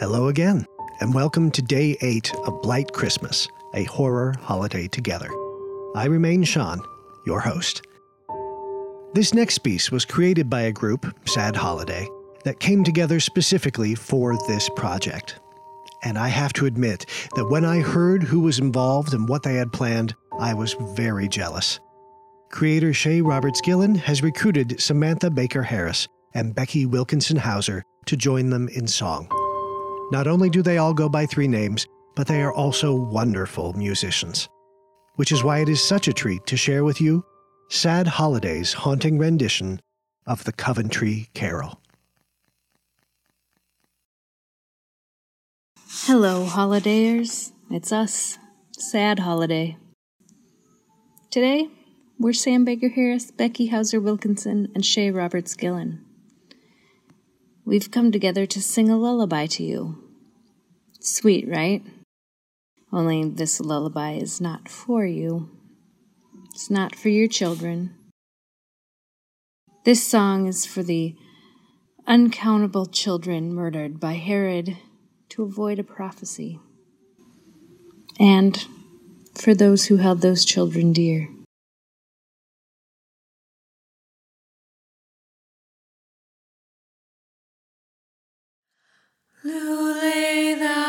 Hello again, and welcome to day eight of Blight Christmas, a horror holiday together. I remain Sean, your host. This next piece was created by a group, Sad Holiday, that came together specifically for this project. And I have to admit that when I heard who was involved and what they had planned, I was very jealous. Creator Shay Roberts Gillen has recruited Samantha Baker Harris and Becky Wilkinson Hauser to join them in song. Not only do they all go by three names, but they are also wonderful musicians. Which is why it is such a treat to share with you Sad Holiday's haunting rendition of the Coventry Carol. Hello, holidayers. It's us, Sad Holiday. Today, we're Sam Baker Harris, Becky Hauser Wilkinson, and Shay Roberts Gillen. We've come together to sing a lullaby to you. Sweet, right? Only this lullaby is not for you. It's not for your children. This song is for the uncountable children murdered by Herod to avoid a prophecy, and for those who held those children dear. Lulay thou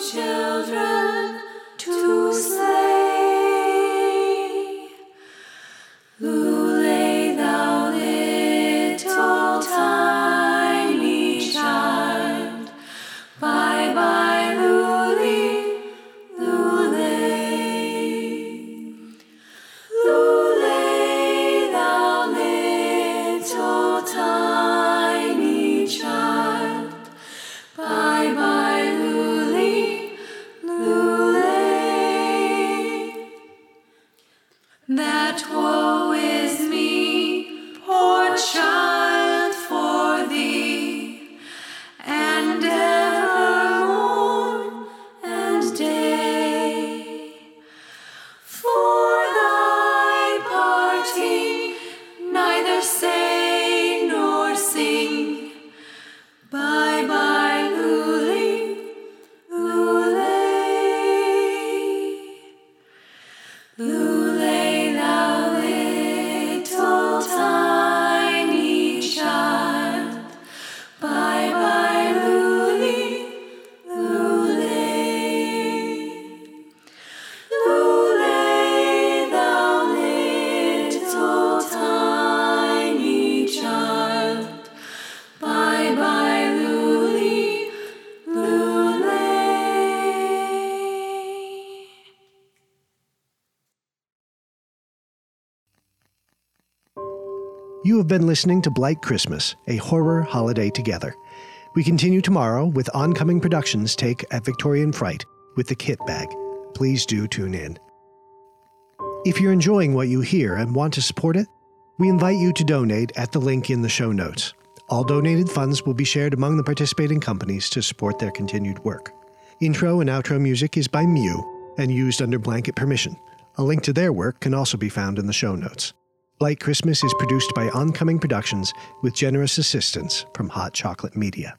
却 That You have been listening to Blight Christmas, a horror holiday together. We continue tomorrow with oncoming productions take at Victorian Fright with the kit bag. Please do tune in. If you're enjoying what you hear and want to support it, we invite you to donate at the link in the show notes. All donated funds will be shared among the participating companies to support their continued work. Intro and outro music is by Mew and used under blanket permission. A link to their work can also be found in the show notes. Blight Christmas is produced by Oncoming Productions with generous assistance from Hot Chocolate Media.